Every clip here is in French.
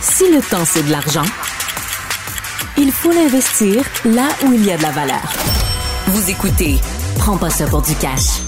Si le temps, c'est de l'argent, il faut l'investir là où il y a de la valeur. Vous écoutez Prends pas ça pour du cash.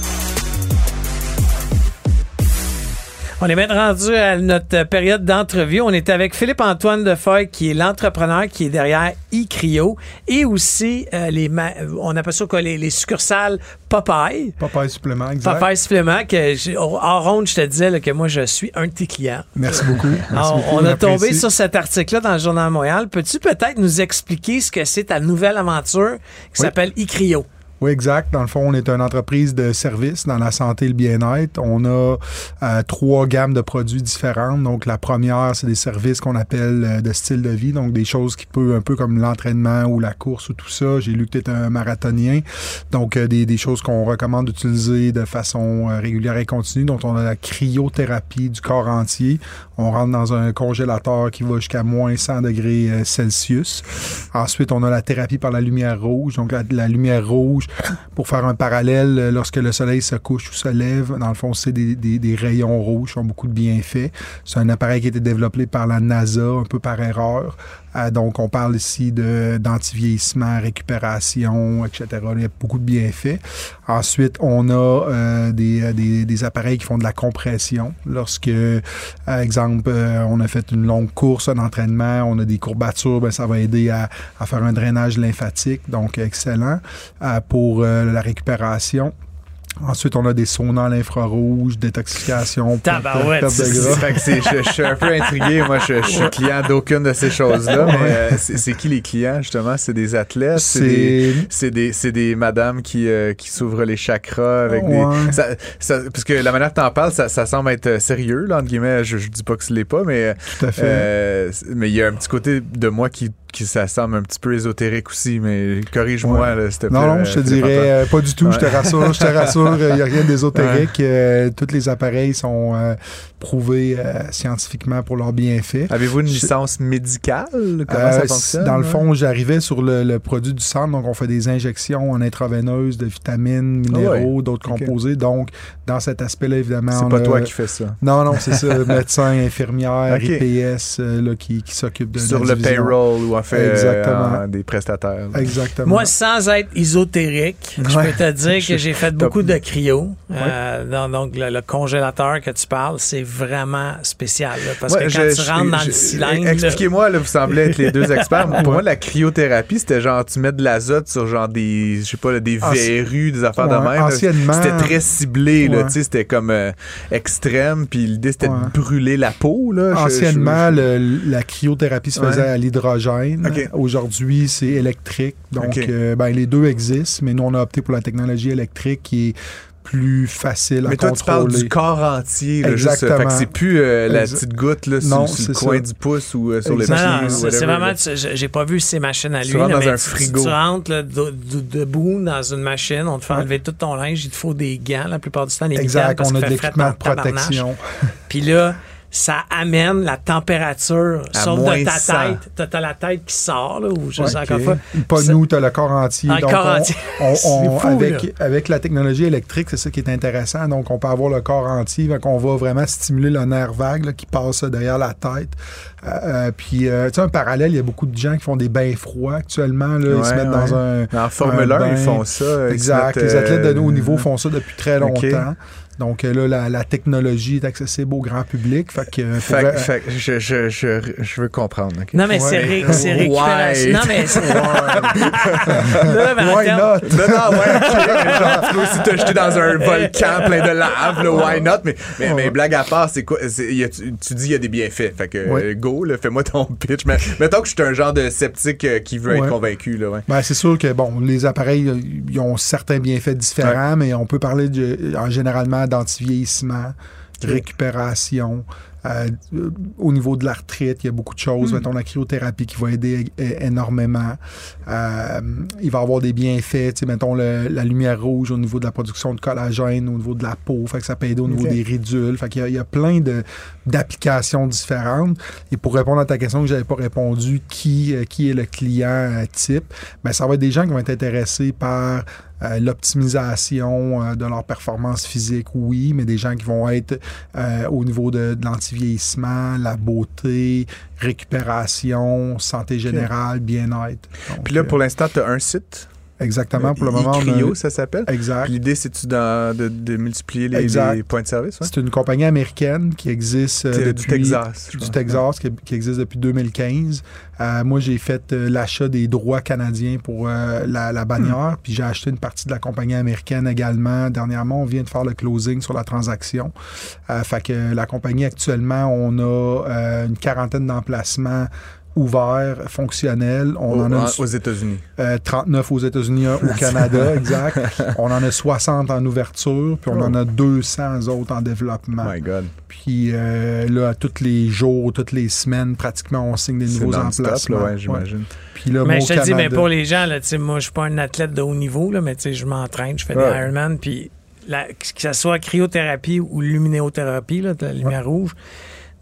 On est maintenant rendu à notre période d'entrevue. On est avec Philippe-Antoine Defoy, qui est l'entrepreneur qui est derrière eCrio et aussi euh, les, on appelle ça quoi, les, les succursales Popeye. Popeye supplément, exact. Popeye supplément, que en ronde, je te disais là, que moi, je suis un de tes clients. Merci beaucoup. Merci Alors, beaucoup, on a tombé sur cet article-là dans le Journal de Montréal. Peux-tu peut-être nous expliquer ce que c'est ta nouvelle aventure qui Oui. s'appelle eCrio? Oui, exact. Dans le fond, on est une entreprise de services dans la santé et le bien-être. On a euh, trois gammes de produits différentes. Donc, la première, c'est des services qu'on appelle euh, de style de vie, donc des choses qui peuvent un peu comme l'entraînement ou la course ou tout ça. J'ai lu que tu un marathonien. Donc, euh, des, des choses qu'on recommande d'utiliser de façon euh, régulière et continue. Donc, on a la cryothérapie du corps entier. On rentre dans un congélateur qui va jusqu'à moins 100 degrés euh, Celsius. Ensuite, on a la thérapie par la lumière rouge. Donc, la lumière rouge, pour faire un parallèle, euh, lorsque le soleil se couche ou se lève, dans le fond, c'est des, rayons rouges qui ont beaucoup de bienfaits. C'est un appareil qui a été développé par la NASA, un peu par erreur. Euh, donc, on parle ici d'antivieillissement, récupération, etc. Il y a beaucoup de bienfaits. Ensuite, on a euh, des, euh, des, des appareils qui font de la compression. Lorsque, euh, exemple, euh, on a fait une longue course, un entraînement, on a des courbatures, ben, ça va aider à, à faire un drainage lymphatique, donc excellent pour la récupération. Ensuite, on a des saunas à l'infrarouge, détoxification, Tabarouette, perte de c'est- gras. Fait que c'est- je, je suis un peu intrigué. Moi, je, je suis client d'aucune de ces choses-là. Mais euh, c'est qui les clients, justement? C'est des athlètes? C'est des, C'est des, c'est des madames qui, euh, qui s'ouvrent les chakras avec Ouais. des. Ça, ça- parce que la manière que t'en parles, ça, ça semble être euh, sérieux, là, entre guillemets. Je, je dis pas que ce l'est pas, mais. tout à fait. euh, mais il y a un petit côté de moi qui, qui ça semble un petit peu ésotérique aussi, mais corrige-moi, là, plaît. Non, non, je te euh, dirais euh, pas du tout, je te Ouais. rassure, je te rassure, il n'y a rien d'ésotérique. Euh, tous les appareils sont euh, prouvés scientifiquement pour leurs bienfaits. Avez-vous une Je- licence médicale? Comment ça fonctionne? Dans le fond, j'arrivais sur le, le produit du centre, donc on fait des injections en intraveineuse de vitamines, minéraux, d'autres composés. Donc, dans cet aspect-là, évidemment, C'est pas a- toi qui fais ça. Non, non, c'est ça, médecin, infirmière. IPS, là, qui, qui s'occupe de Sur le division. payroll ou fait euh, en- des prestataires. là. Exactement. Moi, sans être ésotérique, je peux te dire que j'ai fait beaucoup de cryo. Euh, dans- donc, le, le congélateur que tu parles, c'est vraiment spécial. là, parce Ouais, que quand je- tu je- rentres dans je- le cylindre... Expliquez-moi, là, vous semblez être les deux experts. Pour moi, la cryothérapie, c'était genre, tu mets de l'azote sur genre des, je sais pas, là, des verrues, des affaires de même. anciennement- C'était très ciblé, là, tu sais, c'était comme euh, extrême, puis l'idée, c'était Ouais. de brûler la peau, là. Je- Anciennement, je- le- la cryothérapie se faisait Ouais. à l'hydrogène. Aujourd'hui, c'est électrique. Donc, euh, ben, les deux existent, mais nous, on a opté pour la technologie électrique qui est plus facile à Mais toi, tu parles contrôler. du corps entier, là, juste, euh, Exactement. fait que c'est plus euh, la petite goutte là, Non, sur, sur le coin ça. du pouce ou euh, sur le Exact. pied. Non, c'est vraiment. tu- J'ai pas vu ces machines à Tu lui. rentres là, dans mais un tu- frigo. Tu, rentres là, de- de- debout dans une machine, on te fait enlever tout ton linge, il te faut des gants la plupart du temps, des mitaines, Exact, parce on a de l'équipement en de protection. Puis là, ça amène la température, À sauf de ta 100. tête. T'as t'as la tête qui sort, là, ou je Ouais, sais encore pas. Pas nous, tu as le corps entier. Ah, le Donc, corps on- entier. on- C'est on- fou, avec, avec la technologie électrique, c'est ça qui est intéressant. Donc, on peut avoir le corps entier. Donc, on va vraiment stimuler le nerf vague là, qui passe derrière la tête. Euh, euh, puis, euh, tu sais, un parallèle, il y a beaucoup de gens qui font des bains froids actuellement. Là, ils se mettent ouais. dans un. En Formule un 1, ils font ça. Exact. mettent, Les athlètes de haut niveau font ça depuis très longtemps. Donc euh, là, la, la technologie est accessible au grand public. Fait que, euh, Fait, fait que je, je, je, je veux comprendre. Non, mais Ouais. c'est ré- récupération. Non, mais c'est. Là, mais Why termes- not? Non, non, ouais, genre, tu peux aussi te jeter dans un volcan plein de lave, là, why not? Mais, mais, mais blague à part, c'est quoi? c'est- y a- tu, tu dis il y a des bienfaits. Fait que, Ouais. go, là, fais-moi ton pitch. Mais, mettons que je suis un genre de sceptique euh, qui veut Ouais. être convaincu, là, ouais. Ben, c'est sûr que bon, les appareils ils ont certains bienfaits différents, mais on peut parler de, en généralement d'antivieillissement, récupération. euh, au niveau de l'arthrite, il y a beaucoup de choses. Mettons la cryothérapie qui va aider énormément. Euh, il va avoir des bienfaits. tu sais, Mettons le- la lumière rouge au niveau de la production de collagène, au niveau de la peau. Fait que ça peut aider au niveau des ridules. Fait qu'il y a, il y a plein d'applications différentes. Et pour répondre à ta question que j'avais pas répondu, qui, euh, qui est le client type, ben, ça va être des gens qui vont être intéressés par euh, l'optimisation euh, de leur performance physique, oui, mais des gens qui vont être euh, au niveau de, de anti-vieillissement, la beauté, récupération, santé générale, bien-être. Puis là, pour l'instant, tu as un site? Exactement, pour le moment, on a- Icrio, ça s'appelle. Exact. L'idée, c'est-tu de, de multiplier les, les points de service? ouais? C'est une compagnie américaine qui existe euh, C'est depuis... du Texas. du. Texas qui, qui existe depuis 2015. Euh, moi, j'ai fait euh, l'achat des droits canadiens pour euh, la, la bannière, puis j'ai acheté une partie de la compagnie américaine également. Dernièrement, on vient de faire le closing sur la transaction. Euh, fait que la compagnie actuellement, on a euh, une quarantaine d'emplacements ouverts, fonctionnels. On Au- en a aux États-Unis. euh, 39 aux États-Unis, un au Canada, exact. On en a 60 en ouverture, puis on en a 200 autres en développement. My God. Puis euh, là, tous les jours, toutes les semaines, pratiquement, on signe des C'est nouveaux emplacements. là, ouais, Ouais. j'imagine. Puis là, Mais moi, je te dis, mais pour les gens, là, tu sais, moi, je suis pas un athlète de haut niveau, là, mais tu sais, je m'entraîne, je fais Ouais. des Ironman, puis la- que ce soit cryothérapie ou luminéothérapie, là, de la lumière rouge,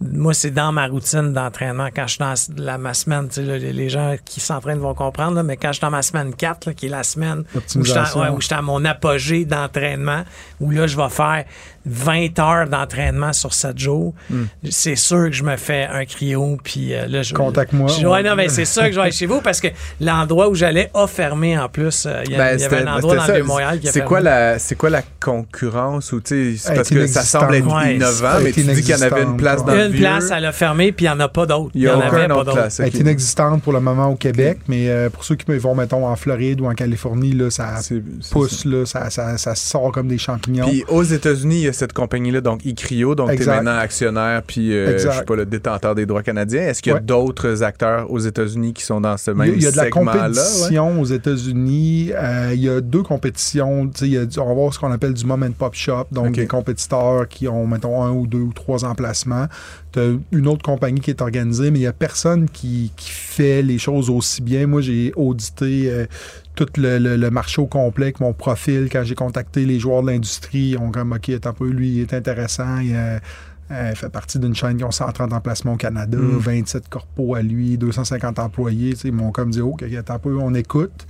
moi, c'est dans ma routine d'entraînement. Quand je suis dans la, ma semaine, tu sais, là, les, gens qui s'entraînent vont comprendre, là, mais quand je suis dans ma semaine 4, là, qui est la semaine où je suis Optimisation. en- ouais, où je suis à mon apogée d'entraînement, où là, je vais faire 20 heures d'entraînement sur 7 jours, Hmm. c'est sûr que je me fais un cryo, puis euh, là, je... Contacte-moi. Je- ouais, non, mais c'est sûr que je vais aller chez vous parce que l'endroit où j'allais a fermé en plus. Euh, Il y, a- Ben, il y avait un endroit c'était dans ça. le Vieux-Montréal qui a C'est fermé. quoi la c'est quoi la concurrence ou parce que ça semble être. Ouais, innovant mais tu dis qu'il y en avait une place dans le Une vieux. place, elle a fermé, puis il n'y en a pas d'autres. Il y a en aucun avait pas autre d'autres. Elle est inexistante pour le moment au Québec, mais euh, pour ceux qui vont, mettons, en Floride ou en Californie, là, ça C'est- c'est pousse, ça. là, ça, ça, ça sort comme des champignons. Puis aux États-Unis, il y a cette compagnie-là, donc Icrio, donc tu es maintenant actionnaire, puis euh, je sais pas, le détenteur des droits canadiens. Est-ce qu'il y a Ouais. d'autres acteurs aux États-Unis qui sont dans ce même il y a de la segment-là? ouais? compétition aux États-Unis. Euh, il y a deux compétitions. Tu sais, il y a du- on va voir ce qu'on appelle du mom and pop shop, donc Ok. des compétiteurs qui ont, mettons, un ou deux ou trois emplacements. Tu as une autre compagnie qui est organisée, mais il n'y a personne qui, qui fait les choses aussi bien. Moi, j'ai audité euh, tout le, le- le marché au complet mon profil. Quand j'ai contacté les joueurs de l'industrie, ils ont comme, OK, un peu, lui, il est intéressant. Il, euh, euh, fait partie d'une chaîne qui ont 130 emplacements au Canada, Mm. 27 corpos à lui, 250 employés. Ils m'ont comme dit, OK, attends un peu, on écoute.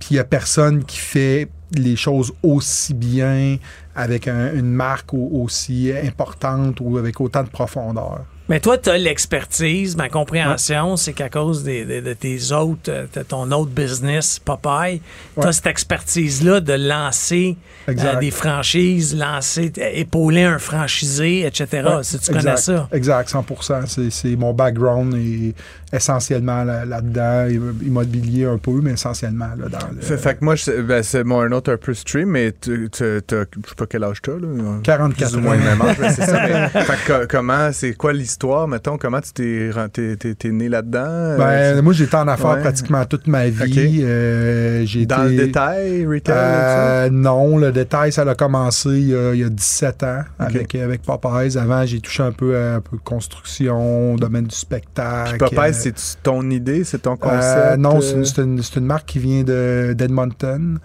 Puis il n'y a personne qui fait les choses aussi bien avec un- une marque au- aussi importante ou avec autant de profondeur. Mais toi, tu as l'expertise. Ma compréhension, c'est qu'à cause des- des- de tes autres, euh, de ton autre business, Popeye, tu as Ouais. cette expertise-là de lancer euh, des franchises, lancer, épauler un franchisé, etc. Ouais, si tu exact, connais ça. Exact, 100 C'est- C'est mon background et essentiellement là- là-dedans, immobilier un peu, mais essentiellement là, dans le Fait, fait que moi, ben, c'est mon un autre un peu stream, mais tu, tu, t'as- je sais pas quel âge t'as, là. 44 Plus ou moins le ans. même âge, c'est ça. mais- fait que co- comment, c'est quoi l'histoire, mettons, comment tu t'es, né là-dedans? Euh, Ben, moi, j'étais en affaires Ouais. pratiquement toute ma vie. Euh, j'ai dans été- le détail, retail, Euh, non, le détail, ça a commencé il y a, il y a 17 ans avec, avec Popeyes. Avant, j'ai touché un peu à un peu de construction, domaine du Puis spectacle. Popeye, Euh, c'est ton idée, c'est ton concept? non, c'est une, c'est une- marque qui vient de- d'Edmonton.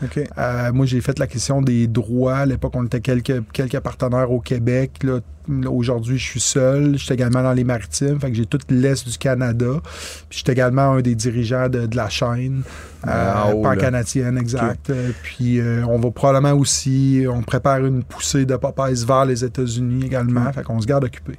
Moi, j'ai fait l'acquisition des droits. À l'époque, on était quelques, quelques partenaires au Québec. Là, Aujourd'hui, je suis seul. Je suis également dans les maritimes. J'ai tout l'Est du Canada. Puis je suis également un des dirigeants de, de la chaîne. Euh, en haut, là. pan-canadienne, exact. Euh, Puis euh, on va probablement aussi, on prépare une poussée de Popeyes vers les États-Unis également. Fait qu'on se garde occupé.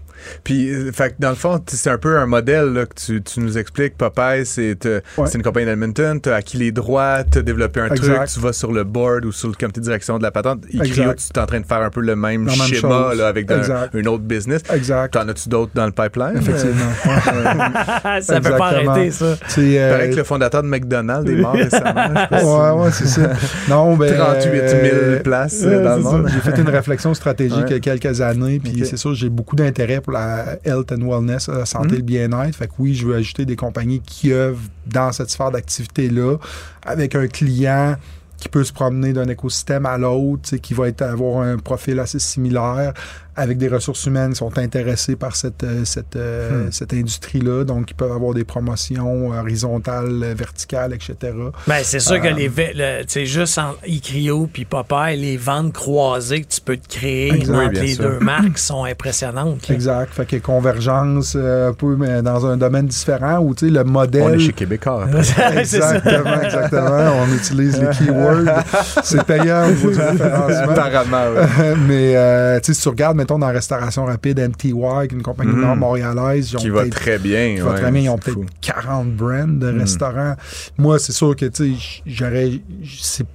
Puis, euh, fait que dans le fond, c'est un peu un modèle là, que tu, tu nous expliques. Popeye, c'est Ouais. une compagnie d'Edmonton, tu as acquis les droits, tu as développé un Exact. truc, tu vas sur le board ou sur le comité de direction de la patente. Icrio, Exact. tu es en train de faire un peu le même La schéma là, avec un, Exact. un autre business. Exact. T'en as-tu d'autres dans le pipeline? Effectivement. Ça peut pas arrêter, ça. C'est, Il paraît que le fondateur de McDonald's est mort récemment. pas si- Ouais, ouais, c'est ça. Non, ben, 38 000 euh, places Ouais, euh, dans le monde. J'ai fait une réflexion stratégique il y a quelques années, puis c'est sûr, j'ai beaucoup d'intérêt pour la health and wellness, la santé Mhm. et le bien-être. Fait que oui, je veux ajouter des compagnies qui œuvrent dans cette sphère d'activité-là, avec un client qui peut se promener d'un écosystème à l'autre, qui va être, avoir un profil assez similaire, avec des ressources humaines qui sont intéressées par cette, euh, cette, euh, Hmm. cette industrie-là, donc ils peuvent avoir des promotions horizontales, euh, verticales, etc. Ben, c'est sûr que les ve- le- tu sais, juste entre Icrio puis Popeye, les ventes croisées que tu peux te créer Exact. entre Oui, les sûr. deux marques sont impressionnantes. là. Exact. Fait que convergence un peu, mais dans un domaine différent où tu sais, le modèle. On est chez Québécois. C'est. Exactement, exactement. On utilise les keywords. C'est payant au niveau du référencement. Apparemment, oui. mais euh, tu sais, si tu regardes, mettons, dans la restauration rapide, MTY, qui est une compagnie nord-montréalaise, ils ont Qui va très bien. qui va ouais, très bien, ils ont peut-être fou. 40 brands de Mhm. restaurants. Moi, c'est sûr que, tu sais, j'aurais,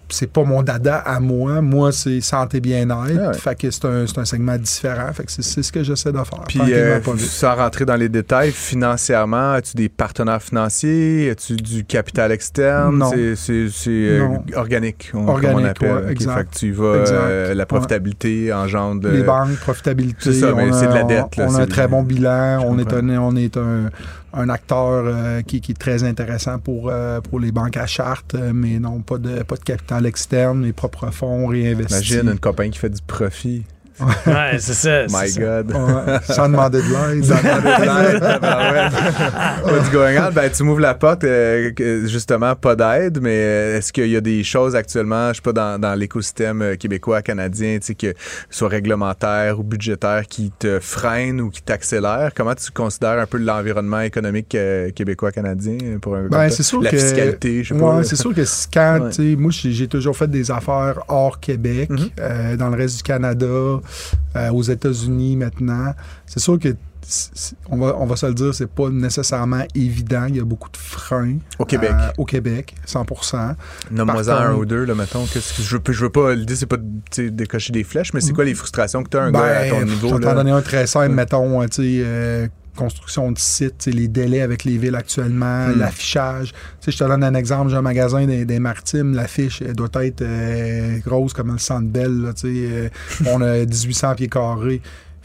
c'est, pas mon dada à moi. Moi, c'est santé bien-être. Ah ouais. Fait que c'est un, segment différent. Fait que c'est, ce que j'essaie de faire. Puis, euh, sans rentrer dans les détails, financièrement, as-tu des partenaires financiers? As-tu du capital externe? Non. C'est, euh, organique, on, Organique, comme on appelle. ouais, exact. Fait que tu vas, euh, la profitabilité engendre... les euh, banques, profitabilité. C'est ça, mais de la dette, là, on a un très bon bilan. Je On est, un, on est un, un acteur euh, qui, qui est très intéressant pour, euh, pour les banques à charte, euh, mais non, pas de, pas de capital externe, mes propres fonds réinvestis. Imagine une compagnie qui fait du profit. Ouais, c'est ça. My. God. Ouais, sans demander de l'aide. Sans demander de l'aide, tabarouette. What's going on? Ben, tu m'ouvres la porte, euh, justement, pas d'aide, mais euh, est-ce qu'il y a des choses actuellement, je sais pas, dans, dans l'écosystème euh, québécois, canadien, tu sais, que soit réglementaire ou budgétaire, qui te freinent ou qui t'accélèrent? Comment tu considères un peu l'environnement économique euh, québécois-canadien pour un Ben, c'est sûr La que. fiscalité, je sais Ouais, pas. c'est sûr que quand, Ouais. tu sais, moi, j'ai toujours fait des affaires hors Québec, Mhm. euh, dans le reste du Canada, euh, aux États-Unis maintenant. C'est sûr que, on va, on va se le dire, c'est pas nécessairement évident. Il y a beaucoup de freins. Au Québec. euh, au Québec, 100 Nomme-moi par un ou deux, là, mettons. Qu'est-ce que je veux, je veux pas, l'idée, c'est pas de décocher des flèches, mais c'est quoi les frustrations que tu as un gars à ton Ben, niveau, Je vais t'en donner un très simple, Ouais. mettons, tu sais, euh, construction de sites, tu les délais avec les villes actuellement, Hmm. l'affichage. Tu je te donne un exemple, j'ai un magasin des, des Maritimes, l'affiche doit être euh, grosse comme le Centre Bell, là, tu sais, euh, on a 1800 pieds carrés.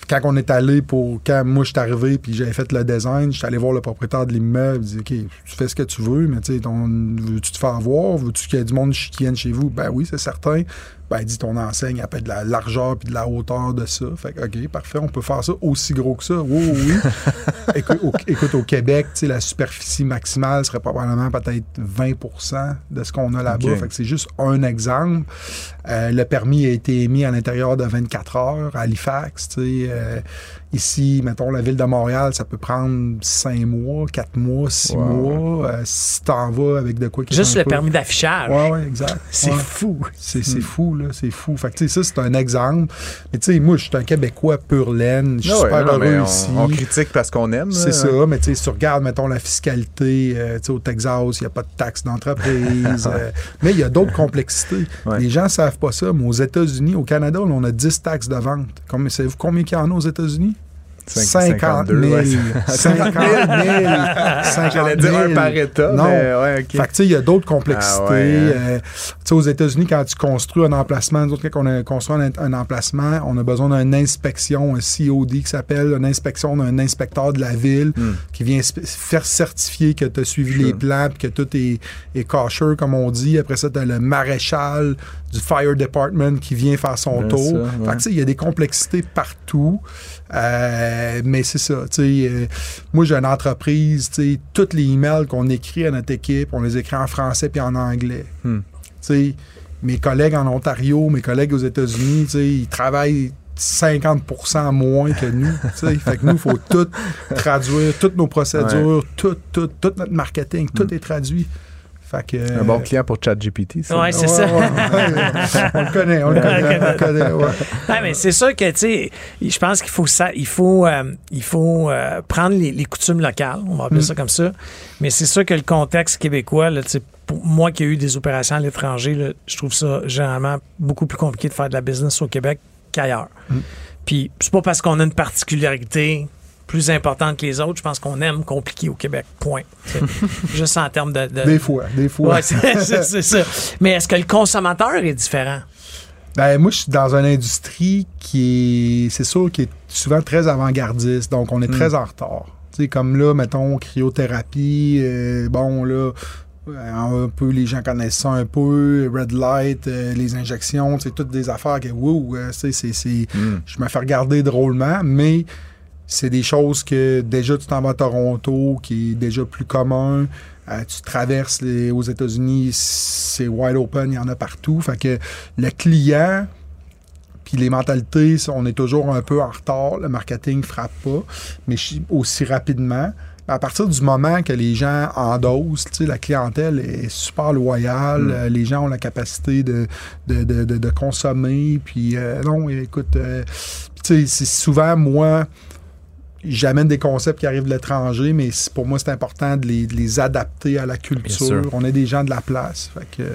Quand on est allé pour. Quand moi je suis arrivé puis j'avais fait le design, je suis allé voir le propriétaire de l'immeuble. Il dit OK, tu fais ce que tu veux, mais tu sais, ton- veux-tu te faire voir? Veux-tu qu'il y ait du monde qui vienne chez vous? Ben oui, c'est certain. Ben, dit ton enseigne, elle être de la largeur puis de la hauteur de ça. Fait que, OK, parfait, on peut faire ça aussi gros que ça. Oui, oui, écoute, au, écoute, au Québec, tu sais, la superficie maximale serait probablement peut-être 20% de ce qu'on a là-bas. Fait que c'est juste un exemple. Euh, le permis a été émis à l'intérieur de 24 heures à Halifax. tu sais. Euh, ici, mettons, la ville de Montréal, ça peut prendre 5 mois, 4 mois, 6 Wow. mois. Euh, si t'en vas avec de quoi Juste le peu- permis d'affichage. Ouais, ouais, exact. C'est Ouais. fou. C'est c'est fou, là. C'est fou. Fait que, tu sais, ça, c'est un exemple. Mais, tu sais, moi, je suis un Québécois pur laine. Je suis Ah ouais, super non, mais heureux on, ici. on critique parce qu'on aime. C'est ça, mais tu sais, si tu regardes, mettons, la fiscalité, euh, tu sais, au Texas, il n'y a pas de taxes d'entreprise. euh, mais il y a d'autres complexités. Ouais. Les gens ne savent pas ça, mais aux États-Unis, au Canada, on a 10 taxes de vente. Savez-vous combien il y en a aux États-Unis? Cinq- 50 52, 000. ouais. 50 000. 50 J'allais dire 000. un par État, Non. mais ouais, OK. Fait que, tu sais, il y a d'autres complexités. Ah ouais, hein. Euh, tu sais, aux États-Unis, quand tu construis un emplacement, nous autres, quand on a construit un, un emplacement, on a besoin d'une inspection, un COD qui s'appelle, une inspection d'un inspecteur de la ville Hmm. qui vient faire certifier que tu as suivi Sure. les plans puis que tout est, est comme on dit. Après ça, tu as le maréchal du fire department qui vient faire son Bien tour. ouais. il y a des complexités partout. Euh, mais c'est ça. euh, moi, j'ai une entreprise. Tous les emails qu'on écrit à notre équipe, on les écrit en français puis en anglais. Hmm. Mes collègues en Ontario, mes collègues aux États-Unis, ils travaillent 50% moins que nous. fait que nous, il faut tout traduire, toutes nos procédures, tout, tout, tout notre marketing, tout est traduit. Fait que, Un bon client pour ChatGPT, ça. Ouais, c'est Ouais, ça. ouais, ouais. on le connaît, on le connaît, on le connaît, ouais. Ouais, mais c'est sûr que, tu sais, je pense qu'il faut ça, il faut, euh, il faut euh, prendre les, les coutumes locales, on va appeler Mm. ça comme ça. Mais c'est sûr que le contexte québécois, là, tu sais, pour moi qui ai eu des opérations à l'étranger, je trouve ça généralement beaucoup plus compliqué de faire de la business au Québec qu'ailleurs. Mm. Puis c'est pas parce qu'on a une particularité plus importante que les autres, je pense qu'on aime compliquer au Québec. Point. Juste en termes de. de- Des fois, des fois. Ouais, c'est ça. Mais est-ce que le consommateur est différent? Ben, moi, je suis dans une industrie qui est, c'est sûr, qui est souvent très avant-gardiste. Donc, on est très en retard. Tu sais, comme là, mettons, cryothérapie, euh, bon, là, euh, un peu, les gens connaissent ça un peu, red light, euh, les injections, c'est toutes des affaires que, wow, tu sais, c'est, c'est, Hmm. je me fais regarder drôlement, mais c'est des choses que déjà tu t'en vas à Toronto, qui est déjà plus commun. Euh, tu traverses les, aux États-Unis, c'est wide open, il y en a partout. Fait que le client, puis les mentalités, on est toujours un peu en retard. Le marketing frappe pas, mais aussi rapidement. À partir du moment que les gens endossent, tu sais, la clientèle est super loyale, Mm. euh, les gens ont la capacité de, de, de, de- consommer, puis euh, non, écoute, euh, tu sais, c'est souvent, moi, j'amène des concepts qui arrivent de l'étranger, mais pour moi, c'est important de les, de les, adapter à la culture. On est des gens de la place. Fait que,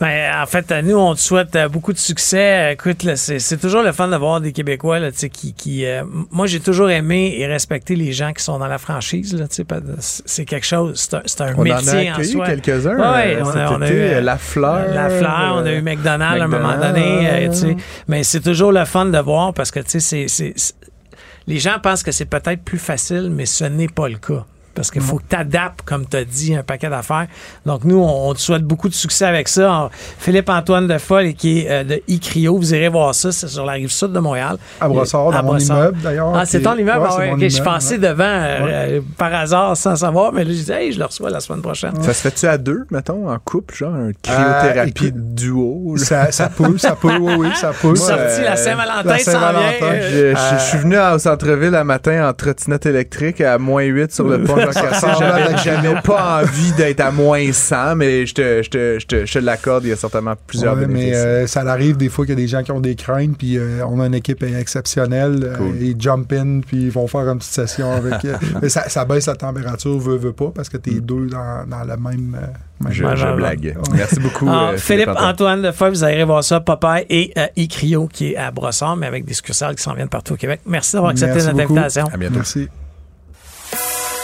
ben, en fait, nous, on te souhaite euh, beaucoup de succès. Écoute, c'est toujours le fun d'avoir des Québécois là, qui. qui euh, moi, j'ai toujours aimé et respecté les gens qui sont dans la franchise. C'est quelque chose. C'est un, on métier en, a soi. quelques-uns. Oui, euh, on, a, on a eu La Fleur. La Fleur, on a eu McDonald's, à un moment donné. sais mais c'est toujours le fun de voir parce que tu sais, les gens pensent que c'est peut-être plus facile, mais ce n'est pas le cas parce qu'il faut que tu adaptes, comme tu as dit, un paquet d'affaires. Donc, nous, on, te souhaite beaucoup de succès avec ça. Philippe-Antoine Defolle, qui est euh, de ICRIO, vous irez voir ça, c'est sur la rive sud de Montréal. À Brossard, dans mon immeuble, d'ailleurs. Ah, c'est ton immeuble? Ouais, je suis passé devant euh, par hasard sans savoir, mais là, je disais, hey, je le reçois la semaine prochaine. Ça se fait-tu à deux, mettons, en couple, genre un cryothérapie euh, duo? Ça, ça peut, ça peut, oui, oui, ça peut. Sorti la Saint-Valentin, ça vient. Je, suis venu au centre-ville un matin en trottinette électrique à moins 8 sur le pont j'avais pas envie d'être à moins 100, mais je te, je te, je te, je l'accorde, il y a certainement plusieurs ouais, bénéfices. mais euh, ça arrive des fois qu'il y a des gens qui ont des craintes, puis euh, on a une équipe exceptionnelle, euh, ils jump in, puis ils vont faire une petite session avec... mais ça, ça, baisse la température, veut, veut pas, parce que t'es mm. deux dans, dans la même... je, je blague. Merci beaucoup. Ah, Philippe Antoine Lefebvre, vous allez voir ça, Popeye et euh, Icrio qui est à Brossard, mais avec des succursales qui s'en viennent partout au Québec. Merci d'avoir accepté notre invitation. À bientôt. Merci.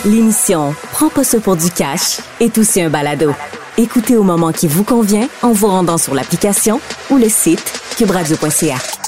L'émission Prends pas ça pour du cash est aussi un balado. Écoutez au moment qui vous convient en vous rendant sur l'application ou le site cubradio.ca.